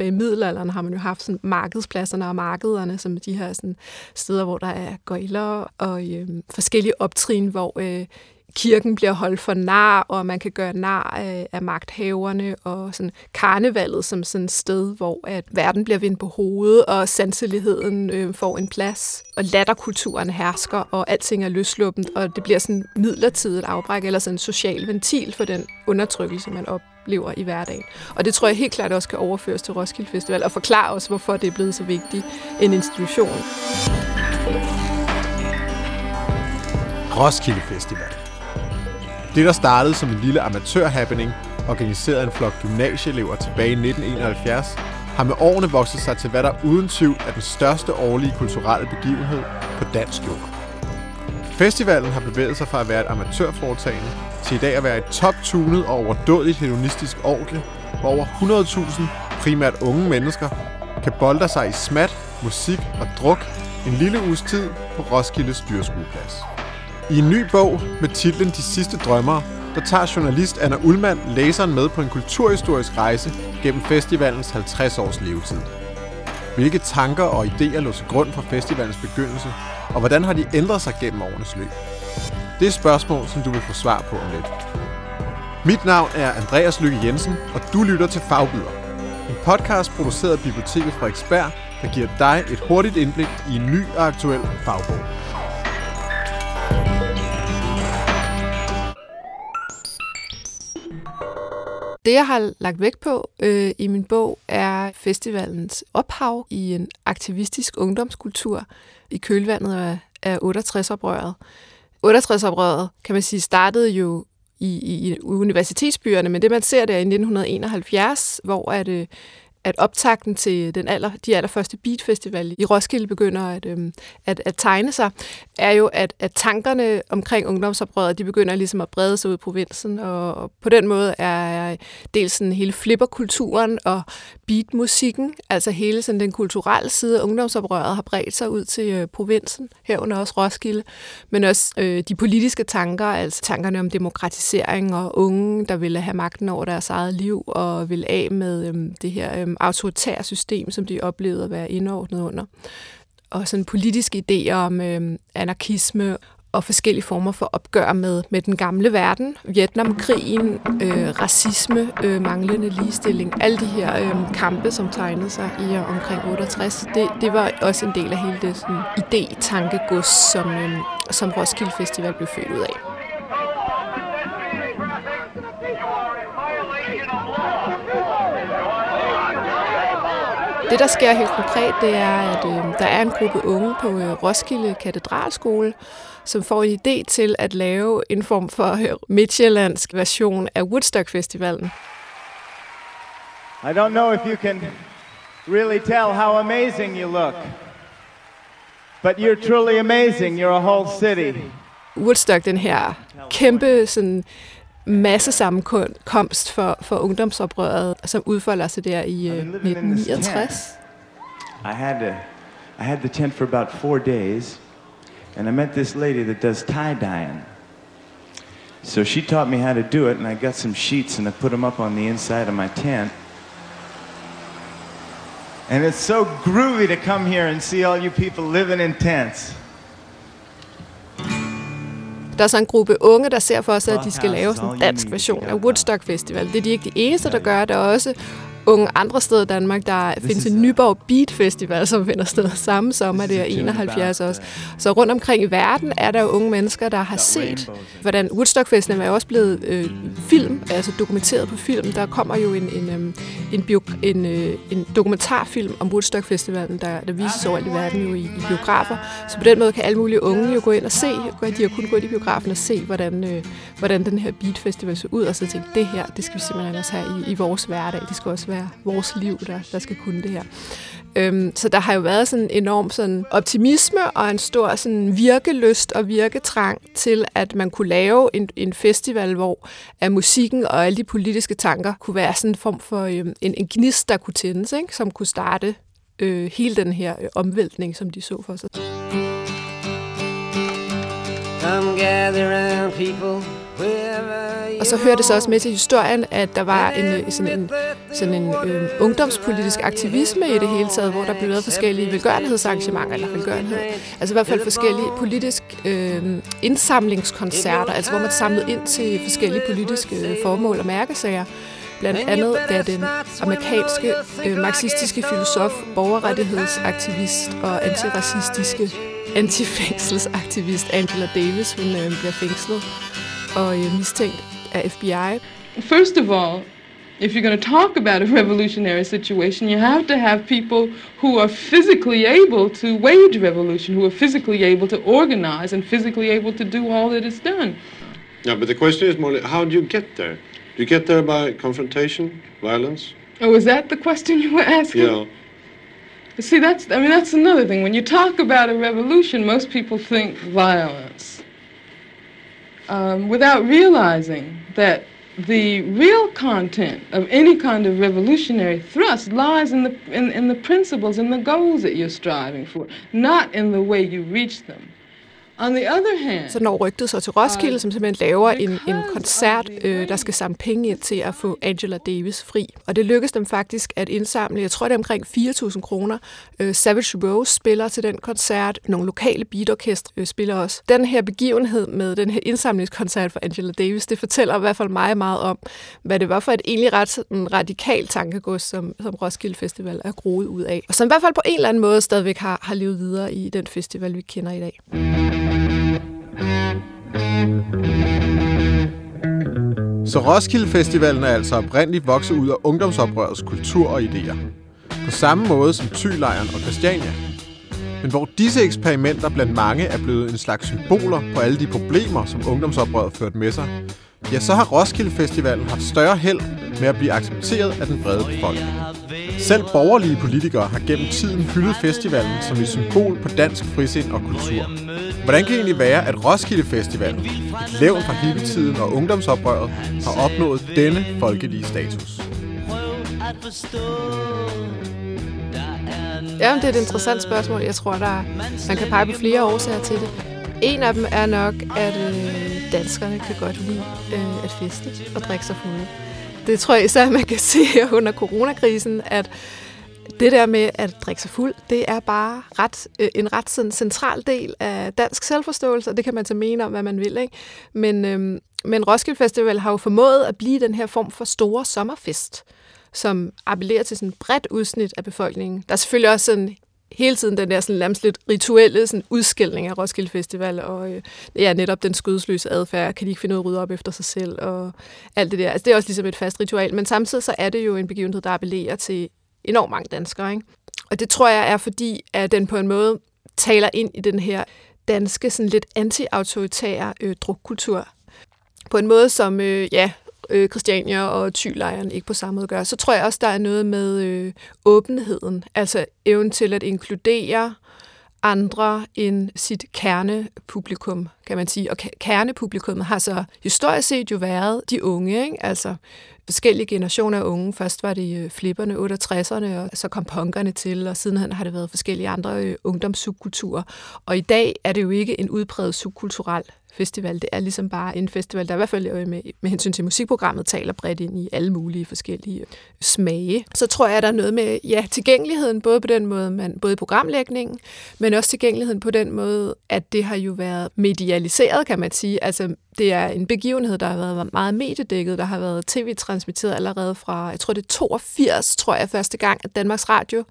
i middelalderen har man jo haft sådan markedspladserne og markederne, som de her sådan steder, hvor der er gøjler og øh, forskellige optrin, hvor øh, kirken bliver holdt for nar, og man kan gøre nar af, af magthaverne, og sådan karnevalet som sådan et sted, hvor at verden bliver vendt på hovedet, og sanseligheden øh, får en plads, og latterkulturen hersker, og alting er løsluppent, og det bliver sådan midlertidigt afbræk, eller sådan en social ventil for den undertrykkelse, man oplever i hverdagen. Og det tror jeg helt klart også kan overføres til Roskilde Festival, og forklare os, hvorfor det er blevet så vigtig en institution. Roskilde Festival. Det, der startede som en lille amatørhappening, organiseret af en flok gymnasieelever tilbage i 1971, har med årene vokset sig til, hvad der uden tvivl er den største årlige kulturelle begivenhed på dansk jord. Festivalen har bevæget sig fra at være et amatørforetagende til i dag at være et top-tunet og overdådigt hedonistisk orgie, hvor over 100.000 primært unge mennesker kan bolde sig i smat, musik og druk en lille uges tid på Roskilde dyrskueplads. I en ny bog med titlen De sidste drømmere, der tager journalist Anna Ullmann læseren med på en kulturhistorisk rejse gennem festivalens 50 års levetid. Hvilke tanker og idéer lå til grund for festivalens begyndelse, og hvordan har de ændret sig gennem årenes løb? Det er spørgsmål, som du vil få svar på om lidt. Mit navn er Andreas Lykke Jensen, og du lytter til Fagbyder. En podcast produceret af Biblioteket Frederiksberg, der giver dig et hurtigt indblik i en ny og aktuel fagbog. Det, jeg har lagt vægt på øh, i min bog, er festivalens ophav i en aktivistisk ungdomskultur i kølvandet af, af 68-oprøret. 68-oprøret, kan man sige, startede jo i, i, i universitetsbyerne, men det man ser der i 1971, hvor at, øh, at optakten til den aller, de allerførste beatfestival i Roskilde begynder at, øhm, at, at tegne sig, er jo, at, at tankerne omkring ungdomsoprøret, de begynder ligesom at brede sig ud i provinsen, og, og på den måde er dels sådan hele flipperkulturen og beatmusikken, altså hele sådan den kulturelle side af ungdomsoprøret har bredt sig ud til øh, provinsen, herunder også Roskilde, men også øh, de politiske tanker, altså tankerne om demokratisering og unge, der ville have magten over deres eget liv og vil af med øh, det her øh, autoritære system, som de oplevede at være indordnet under. Og sådan politiske idéer om øh, anarkisme og forskellige former for opgør med, med den gamle verden. Vietnamkrigen, øh, racisme, øh, manglende ligestilling, alle de her øh, kampe, som tegnede sig i og omkring 68, det, det var også en del af hele det sådan, idé-tankegods, som, øh, som Roskilde Festival blev født ud af. Det, der sker helt konkret, det er, at øh, der er en gruppe unge på øh, Roskilde Katedralskole, som får en idé til at lave en form for øh, midtjyllandsk version af Woodstock Festivalen. I don't know if you can really tell how amazing you look. But you're truly amazing. You're a whole city. Woodstock, den her kæmpe sådan, masse sammenkomst for, for ungdomsoprøret, som udfolder sig der i uh, 1969. I had, to, I had the tent for about four days, and I met this lady that does tie-dyeing. So she taught me how to do it, and I got some sheets and I put them up on the inside of my tent. And it's so groovy to come here and see all you people living in tents. Der er så en gruppe unge, der ser for sig, at de skal lave sådan en dansk version af Woodstock Festival. Det er de ikke de eneste, der gør. Der er også unge andre steder i Danmark. Der findes en Nyborg Beat Festival, som finder sted samme sommer, det er 71 også. Så rundt omkring i verden er der jo unge mennesker, der har set, hvordan Woodstock Festival er også blevet øh, film, altså dokumenteret på film. Der kommer jo en, en, øhm, en, bio, en, øh, en dokumentarfilm om Woodstock Festivalen, der, der vises over i verden jo i, i biografer. Så på den måde kan alle mulige unge jo gå ind og se, de har kun gået i biografen og se, hvordan, øh, hvordan den her Beat Festival så ud, og så tænke, det her, det skal vi simpelthen også have i, i vores hverdag. Det skal også være være vores liv, der, der skal kunne det her. Øhm, så der har jo været sådan en enorm sådan optimisme og en stor sådan virkelyst og virketrang til, at man kunne lave en, en festival, hvor at musikken og alle de politiske tanker kunne være sådan en form for øhm, en, en gnist, der kunne tændes, ikke? som kunne starte øh, hele den her øh, omvæltning, som de så for sig. Come gather around people og så hører det så også med til historien, at der var en, øh, sådan en, sådan en øh, ungdomspolitisk aktivisme i det hele taget, hvor der blev lavet forskellige velgørenhedsarrangementer, eller velgørenhed. Altså i hvert fald forskellige politisk øh, indsamlingskoncerter, altså hvor man samlede ind til forskellige politiske øh, formål og mærkesager. Blandt andet da den amerikanske øh, marxistiske filosof, borgerrettighedsaktivist og antiracistiske antifængselsaktivist Angela Davis, hun øh, bliver fængslet og øh, mistænkt af FBI. First of all, if you're going to talk about a revolutionary situation, you have to have people who are physically able to wage revolution, who are physically able to organize and physically able to do all that is done. Yeah, but the question is more, how do you get there? Do you get there by confrontation, violence? Oh, is that the question you were asking? Yeah. See, that's, I mean, that's another thing. When you talk about a revolution, most people think violence um, without realizing that the real content of any kind of revolutionary thrust lies in the, in, in the principles and the goals that you're striving for, not in the way you reach them. On the other hand, så når rygtet så til Roskilde, som simpelthen laver en, en koncert, øh, der skal samle penge ind til at få Angela Davis fri. Og det lykkedes dem faktisk at indsamle, jeg tror det er omkring 4.000 kroner. Øh, Savage Rose spiller til den koncert, nogle lokale beatorkestre øh, spiller også. Den her begivenhed med den her indsamlingskoncert for Angela Davis, det fortæller i hvert fald mig meget om, hvad det var for et egentlig ret en radikal tankegods, som, som Roskilde Festival er groet ud af. Og som i hvert fald på en eller anden måde stadigvæk har, har levet videre i den festival, vi kender i dag. Så Roskilde Festivalen er altså oprindeligt vokset ud af ungdomsoprørets kultur og idéer. På samme måde som Tylejren og Christiania. Men hvor disse eksperimenter blandt mange er blevet en slags symboler på alle de problemer, som ungdomsoprøret førte med sig, ja, så har Roskilde Festivalen haft større held med at blive accepteret af den brede befolkning. Selv borgerlige politikere har gennem tiden hyldet festivalen som et symbol på dansk frisind og kultur. Hvordan kan det egentlig være, at Roskilde Festivalen, et levn fra hippietiden og ungdomsoprøret, har opnået denne folkelige status? Ja, det er et interessant spørgsmål. Jeg tror, der er, man kan pege på flere årsager til det. En af dem er nok, at øh, danskerne kan godt lide øh, at feste og drikke sig fulde. Det tror jeg især, man kan se under coronakrisen, at det der med at drikke sig fuld, det er bare ret, øh, en ret sådan, central del af dansk selvforståelse, og det kan man så mene om, hvad man vil. Ikke? Men, øh, men Roskilde Festival har jo formået at blive den her form for store sommerfest, som appellerer til sådan et bredt udsnit af befolkningen. Der er selvfølgelig også sådan hele tiden den der sådan lamsligt rituelle sådan udskældning af Roskilde Festival, og øh, ja, netop den skudsløse adfærd, kan de ikke finde ud af at rydde op efter sig selv, og alt det der. Altså, det er også ligesom et fast ritual, men samtidig så er det jo en begivenhed, der appellerer til enormt mange danskere. Ikke? Og det tror jeg er fordi, at den på en måde taler ind i den her danske, sådan lidt anti-autoritære øh, drukkultur. På en måde, som øh, ja, øh, Christiania og Thylejren ikke på samme måde gør. Så tror jeg også, der er noget med øh, åbenheden, altså evnen til at inkludere andre end sit kernepublikum, kan man sige. Og kernepublikummet har så historisk set jo været de unge, ikke? altså forskellige generationer af unge. Først var det øh, flipperne, 68'erne, og så kom punkerne til, og sidenhen har det været forskellige andre øh, ungdomssubkulturer. Og i dag er det jo ikke en udpræget subkulturel festival. Det er ligesom bare en festival, der i hvert fald med, med hensyn til musikprogrammet taler bredt ind i alle mulige forskellige øh, smage. Så tror jeg, at der er noget med ja, tilgængeligheden, både på den måde, man, både i programlægningen, men også tilgængeligheden på den måde, at det har jo været medialiseret, kan man sige. Altså, det er en begivenhed, der har været meget mediedækket, der har været tv-transmitteret allerede fra, jeg tror det er 82, tror jeg, første gang, at Danmarks Radio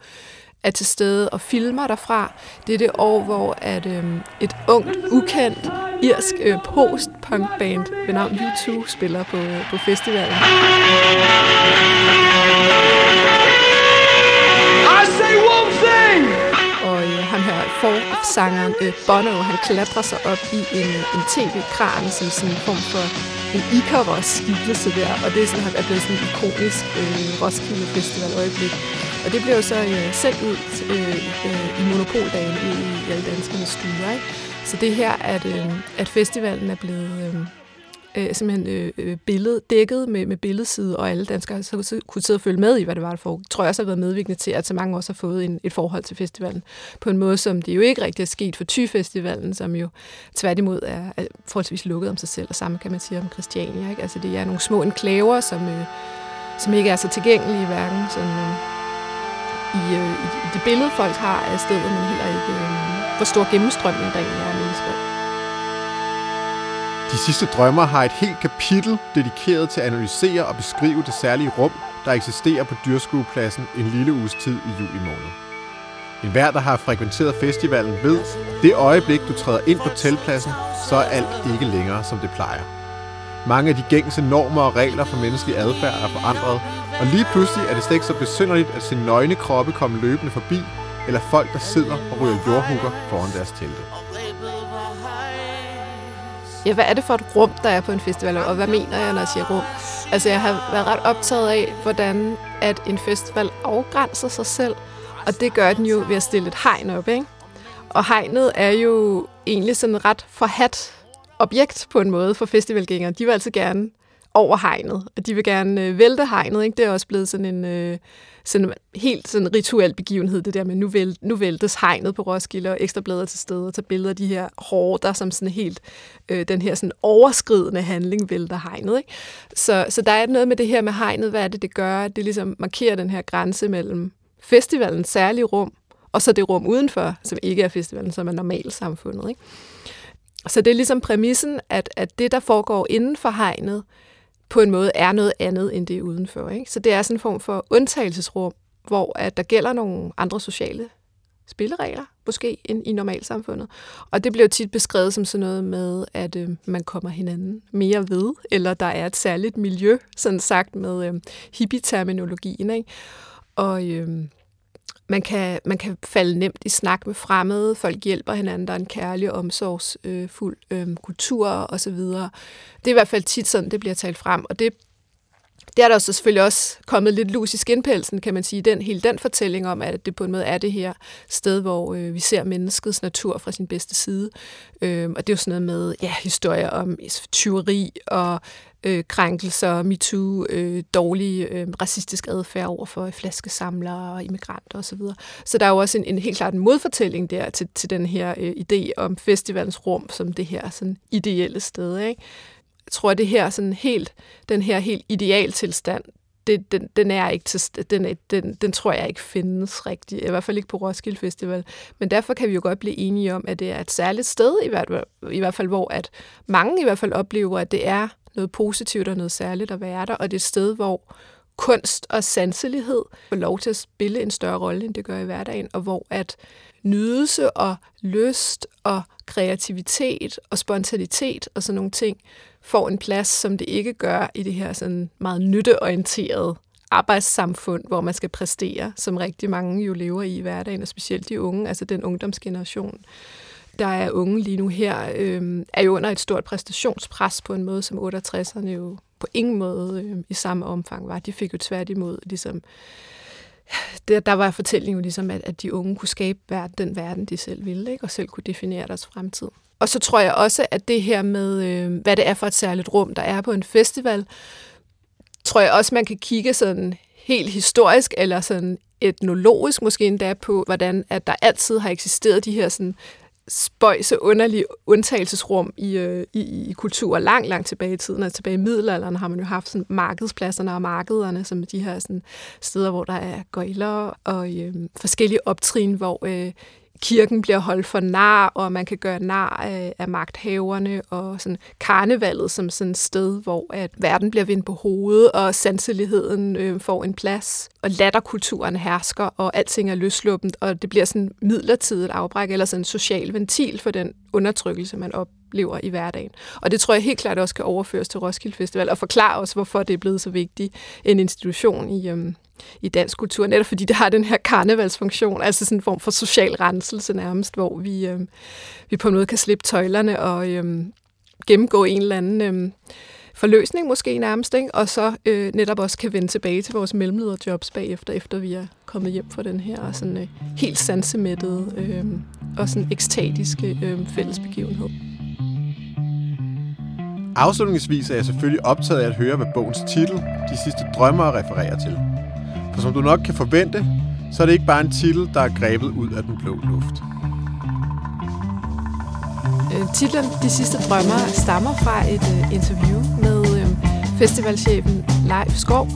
er til stede og filmer derfra. Det er det år, hvor at, øh, et ungt, ukendt, irsk øh, post-punk-band ved navn U2 spiller på, på festivalen. I say one thing! Og øh, han her forsangeren øh, Bono, han klatrer sig op i en, en tv-kran som sådan en form for en Icaros-skikkelse der, og det er, sådan, er blevet sådan en ikonisk øh, Roskilde Festival-øjeblik. Og det blev så øh, sendt ud øh, øh, i monopoldagen i, i alle danskernes stuer. Ikke? Så det her, at, øh, at festivalen er blevet, øh, øh, simpelthen øh, øh billed, dækket med, med billedside, og alle danskere så kunne sidde og følge med i, hvad det var, der foregik. tror jeg også har været medvirkende til, at så mange også har fået en, et forhold til festivalen på en måde, som det jo ikke rigtig er sket for Thy-festivalen, som jo tværtimod er, er forholdsvis lukket om sig selv, og samme kan man sige om Christiania. Ikke? Altså det er nogle små enklaver, som, øh, som ikke er så tilgængelige, hverken sådan, øh, i, øh, i, i det billede, folk har af stedet, men heller ikke øh, hvor stor gennemstrømning der egentlig er af mennesker. De sidste drømmer har et helt kapitel dedikeret til at analysere og beskrive det særlige rum, der eksisterer på dyrskuepladsen en lille uges tid i juli måned. En hver, der har frekventeret festivalen, ved, det øjeblik, du træder ind på teltpladsen, så er alt ikke længere, som det plejer. Mange af de gængse normer og regler for menneskelig adfærd er forandret, og lige pludselig er det slet ikke så besynderligt at se nøgne kroppe komme løbende forbi, eller folk, der sidder og ryger jordhugger foran deres telte. Ja, hvad er det for et rum, der er på en festival, og hvad mener jeg, når jeg siger rum? Altså, jeg har været ret optaget af, hvordan at en festival afgrænser sig selv, og det gør den jo ved at stille et hegn op, ikke? Og hegnet er jo egentlig sådan ret forhat objekt på en måde for festivalgængere. De vil altid gerne over hegnet, og de vil gerne øh, vælte hegnet. Ikke? Det er også blevet sådan en øh, sådan helt sådan rituel begivenhed, det der med, nu, væl, nu væltes hegnet på Roskilde, og ekstra blader til stede, og tage billeder af de her hårde, som sådan helt, øh, den her sådan overskridende handling vælter hegnet. Ikke? Så, så der er noget med det her med hegnet, hvad er det, det gør? Det ligesom markerer den her grænse mellem festivalens særlige rum, og så det rum udenfor, som ikke er festivalen, som er normalsamfundet. Ikke? Så det er ligesom præmissen, at, at det, der foregår inden for hegnet, på en måde er noget andet end det udenfor. Ikke? Så det er sådan en form for undtagelsesrum, hvor at der gælder nogle andre sociale spilleregler, måske, end i normalsamfundet. Og det bliver tit beskrevet som sådan noget med, at øh, man kommer hinanden mere ved, eller der er et særligt miljø, sådan sagt med øh, hippie-terminologien. Ikke? Og øh, man kan, man kan falde nemt i snak med fremmede, folk hjælper hinanden, der er en kærlig, omsorgsfuld øh, kultur osv. Det er i hvert fald tit sådan, det bliver talt frem, og det det er der så selvfølgelig også kommet lidt lus i skinpelsen, kan man sige, den, hele den fortælling om, at det på en måde er det her sted, hvor øh, vi ser menneskets natur fra sin bedste side. Øh, og det er jo sådan noget med ja, historier om tyveri og øh, krænkelser, MeToo, øh, dårlig øh, racistisk adfærd over for flaskesamlere og immigranter osv. Så, så der er jo også en, en helt klart en modfortælling der til, til den her øh, idé om festivalens rum som det her sådan ideelle sted. Ikke? Jeg tror, det her sådan helt, den her helt idealtilstand, det, den, den, er ikke til, den, den, den tror jeg ikke findes rigtigt, i hvert fald ikke på Roskilde Festival. Men derfor kan vi jo godt blive enige om, at det er et særligt sted, i hvert, i hvert fald, hvor at mange i hvert fald oplever, at det er noget positivt og noget særligt at være der, og det er et sted, hvor kunst og sanselighed får lov til at spille en større rolle, end det gør i hverdagen, og hvor at nydelse og lyst og kreativitet og spontanitet og sådan nogle ting får en plads, som det ikke gør i det her sådan meget nytteorienterede arbejdssamfund, hvor man skal præstere, som rigtig mange jo lever i i hverdagen, og specielt de unge, altså den ungdomsgeneration, der er unge lige nu her, øh, er jo under et stort præstationspres på en måde, som 68'erne jo på ingen måde øh, i samme omfang var. De fik jo tværtimod ligesom der, der var fortællingen jo ligesom, at, at de unge kunne skabe den verden, de selv ville, ikke? og selv kunne definere deres fremtid. Og så tror jeg også, at det her med, øh, hvad det er for et særligt rum, der er på en festival, tror jeg også, man kan kigge sådan helt historisk, eller sådan etnologisk måske endda på, hvordan at der altid har eksisteret de her sådan spøjse, underlige undtagelsesrum i, øh, i, i kultur langt, langt tilbage i tiden. Altså tilbage i middelalderen har man jo haft sådan markedspladserne og markederne, som de her sådan, steder, hvor der er gøjler og øh, forskellige optrin, hvor øh, kirken bliver holdt for nar, og man kan gøre nar af, af magthaverne, og sådan karnevalet som sådan et sted, hvor at verden bliver vendt på hovedet, og sanseligheden øh, får en plads, og latterkulturen hersker, og alting er løsluppent, og det bliver sådan midlertidigt afbræk, eller sådan en social ventil for den undertrykkelse, man op oplever i hverdagen. Og det tror jeg helt klart også kan overføres til Roskilde Festival, og forklare os, hvorfor det er blevet så vigtig en institution i, øhm, i dansk kultur, netop fordi det har den her karnevalsfunktion, altså sådan en form for social renselse nærmest, hvor vi, øhm, vi på en måde kan slippe tøjlerne og øhm, gennemgå en eller anden Øhm, forløsning måske nærmest, ikke? og så øh, netop også kan vende tilbage til vores mellemlederjobs bagefter, efter vi er kommet hjem fra den her sådan, øh, helt sansemættede øh, og sådan ekstatiske øh, fællesbegivenhed. Afslutningsvis er jeg selvfølgelig optaget af at høre, hvad bogens titel, De sidste drømmer, refererer til. For som du nok kan forvente, så er det ikke bare en titel, der er grebet ud af den blå luft. Øh, titlen De sidste drømmer stammer fra et øh, interview med øh, festivalchefen Leif Skov,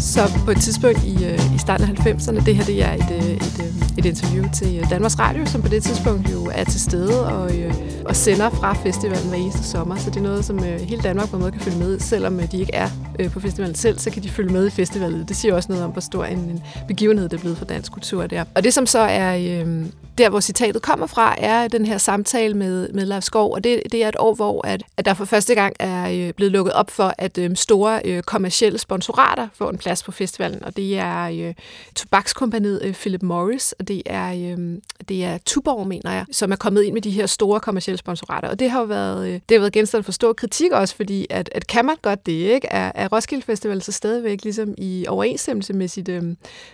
så på et tidspunkt i, øh, i starten af 90'erne, det her det er et, øh, et, øh, et interview til øh, Danmarks Radio, som på det tidspunkt jo er til stede og, øh, og sender fra festivalen hver eneste sommer. Så det er noget, som øh, hele Danmark på en måde kan følge med Selvom øh, de ikke er øh, på festivalen selv, så kan de følge med i festivalen. Det siger også noget om, hvor stor en, en begivenhed det er blevet for dansk kultur der. Og det som så er... Øh, der, hvor citatet kommer fra, er den her samtale med, med Leif Skov, og det, det er et år, hvor at, at der for første gang er øh, blevet lukket op for, at øh, store øh, kommercielle sponsorater får en plads på festivalen, og det er øh, tobakskompaniet øh, Philip Morris, og det er, øh, det er Tuborg, mener jeg, som er kommet ind med de her store kommercielle sponsorater, og det har jo været, øh, det har været genstand for stor kritik også, fordi at, at kan man godt det, ikke? Er, er Roskilde Festival så stadigvæk ligesom i overensstemmelse med sit, øh,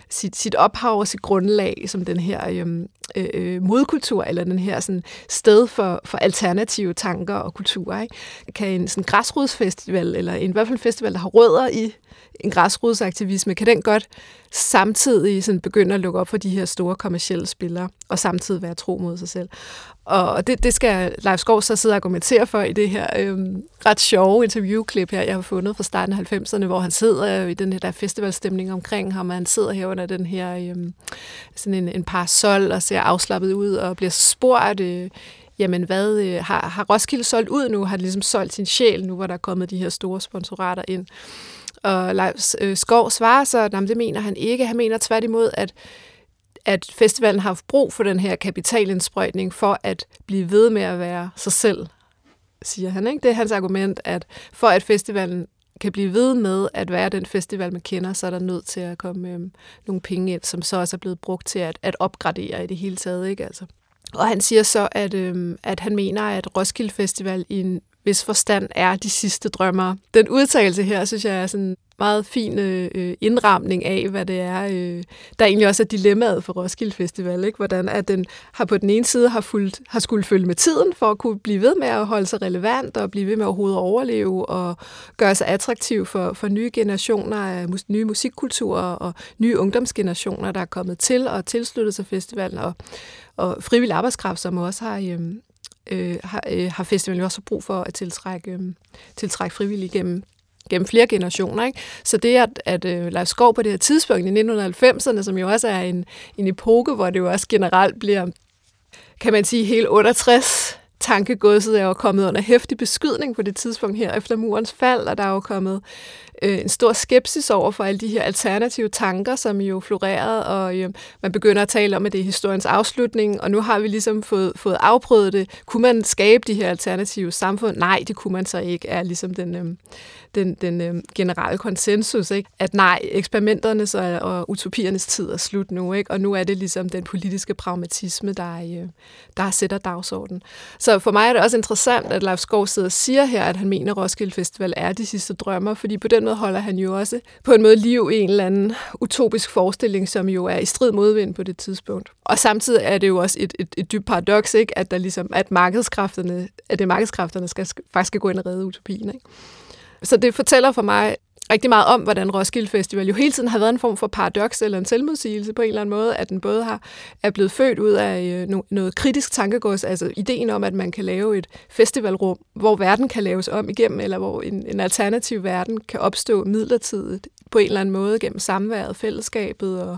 sit, sit ophav og sit grundlag, som den her øh, øh, Øh, modkultur, eller den her sådan, sted for, for alternative tanker og kulturer. Ikke? Kan en sådan græsrodsfestival, eller en, i hvert fald en festival, der har rødder i en græsrodsaktivisme, kan den godt samtidig sådan begynde at lukke op for de her store kommercielle spillere, og samtidig være tro mod sig selv. Og det, det skal Leif Skov så sidde og argumentere for i det her øh, ret sjove interviewklip her, jeg har fundet fra starten af 90'erne, hvor han sidder i den her der festivalstemning omkring ham, og han sidder her under den her øh, sådan en, en parasol og ser afslappet ud og bliver spurgt, øh, jamen hvad, øh, har, har Roskilde solgt ud nu? Har det ligesom solgt sin sjæl nu, hvor der er kommet de her store sponsorater ind? Og Leif øh, Skov svarer så, at det mener han ikke. Han mener tværtimod, at at festivalen har haft brug for den her kapitalindsprøjtning for at blive ved med at være sig selv, siger han. Ikke? Det er hans argument, at for at festivalen kan blive ved med at være den festival, man kender, så er der nødt til at komme øhm, nogle penge ind, som så også er blevet brugt til at, at opgradere i det hele taget. Ikke? Altså. Og han siger så, at, øhm, at han mener, at Roskilde Festival i en hvis forstand er de sidste drømmer. Den udtalelse her, synes jeg er sådan meget fin øh, øh, indramning af, hvad det er, øh, der egentlig også er dilemmaet for Roskilde Festival. Ikke? Hvordan at den har på den ene side har, fulgt, har skulle følge med tiden for at kunne blive ved med at holde sig relevant og blive ved med at overleve og gøre sig attraktiv for, for nye generationer af mus, nye musikkulturer og nye ungdomsgenerationer, der er kommet til og tilsluttet sig festivalen og, og frivillig arbejdskraft, som også har, øh, øh, har, øh, har festivalen også brug for at tiltrække, øh, tiltrække frivillige gennem gennem flere generationer. Ikke? Så det, at, at uh, Leif Skov på det her tidspunkt i 1990'erne, som jo også er en, en epoke, hvor det jo også generelt bliver, kan man sige, helt 68 tankegodset er jo kommet under hæftig beskydning på det tidspunkt her efter murens fald, og der er jo kommet øh, en stor skepsis over for alle de her alternative tanker, som jo florerede, og øh, man begynder at tale om, at det er historiens afslutning, og nu har vi ligesom fået, fået afprøvet det. Kunne man skabe de her alternative samfund? Nej, det kunne man så ikke, er ligesom den, øh, den, den øh, generelle konsensus, ikke? at nej, eksperimenternes og, og utopiernes tid er slut nu, ikke? og nu er det ligesom den politiske pragmatisme, der, øh, der sætter dagsordenen. Så for mig er det også interessant, at Leif Skov sidder og siger her, at han mener, at Roskilde Festival er de sidste drømmer, fordi på den måde holder han jo også på en måde liv i en eller anden utopisk forestilling, som jo er i strid modvind på det tidspunkt. Og samtidig er det jo også et, et, et dybt paradoks, ikke? at der ligesom, at markedskræfterne, at det markedskræfterne skal, faktisk skal gå ind og redde utopien. Ikke? Så det fortæller for mig rigtig meget om, hvordan Roskilde Festival jo hele tiden har været en form for paradoks eller en selvmodsigelse på en eller anden måde, at den både har er blevet født ud af øh, noget kritisk tankegods, altså ideen om, at man kan lave et festivalrum, hvor verden kan laves om igennem, eller hvor en, en alternativ verden kan opstå midlertidigt på en eller anden måde gennem samværet, fællesskabet og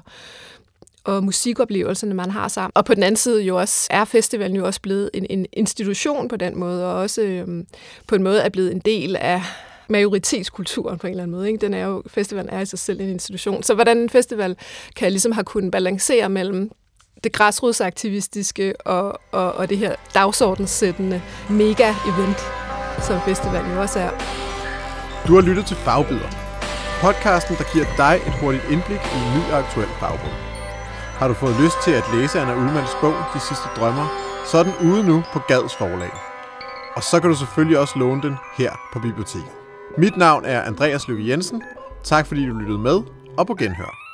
og musikoplevelserne, man har sammen. Og på den anden side jo også er festivalen jo også blevet en, en institution på den måde, og også øhm, på en måde er blevet en del af majoritetskulturen på en eller anden måde. Ikke? Den er jo, festivalen er i sig selv en institution. Så hvordan en festival kan ligesom have kunnet balancere mellem det græsrodsaktivistiske og, og, og det her dagsordenssættende mega-event, som festivalen jo også er. Du har lyttet til Fagbider. Podcasten, der giver dig et hurtigt indblik i en ny og aktuel fagbog. Har du fået lyst til at læse Anna Ullmanns bog De sidste drømmer, så er den ude nu på Gads forlag. Og så kan du selvfølgelig også låne den her på biblioteket. Mit navn er Andreas Lykke Jensen. Tak fordi du lyttede med, og på genhør.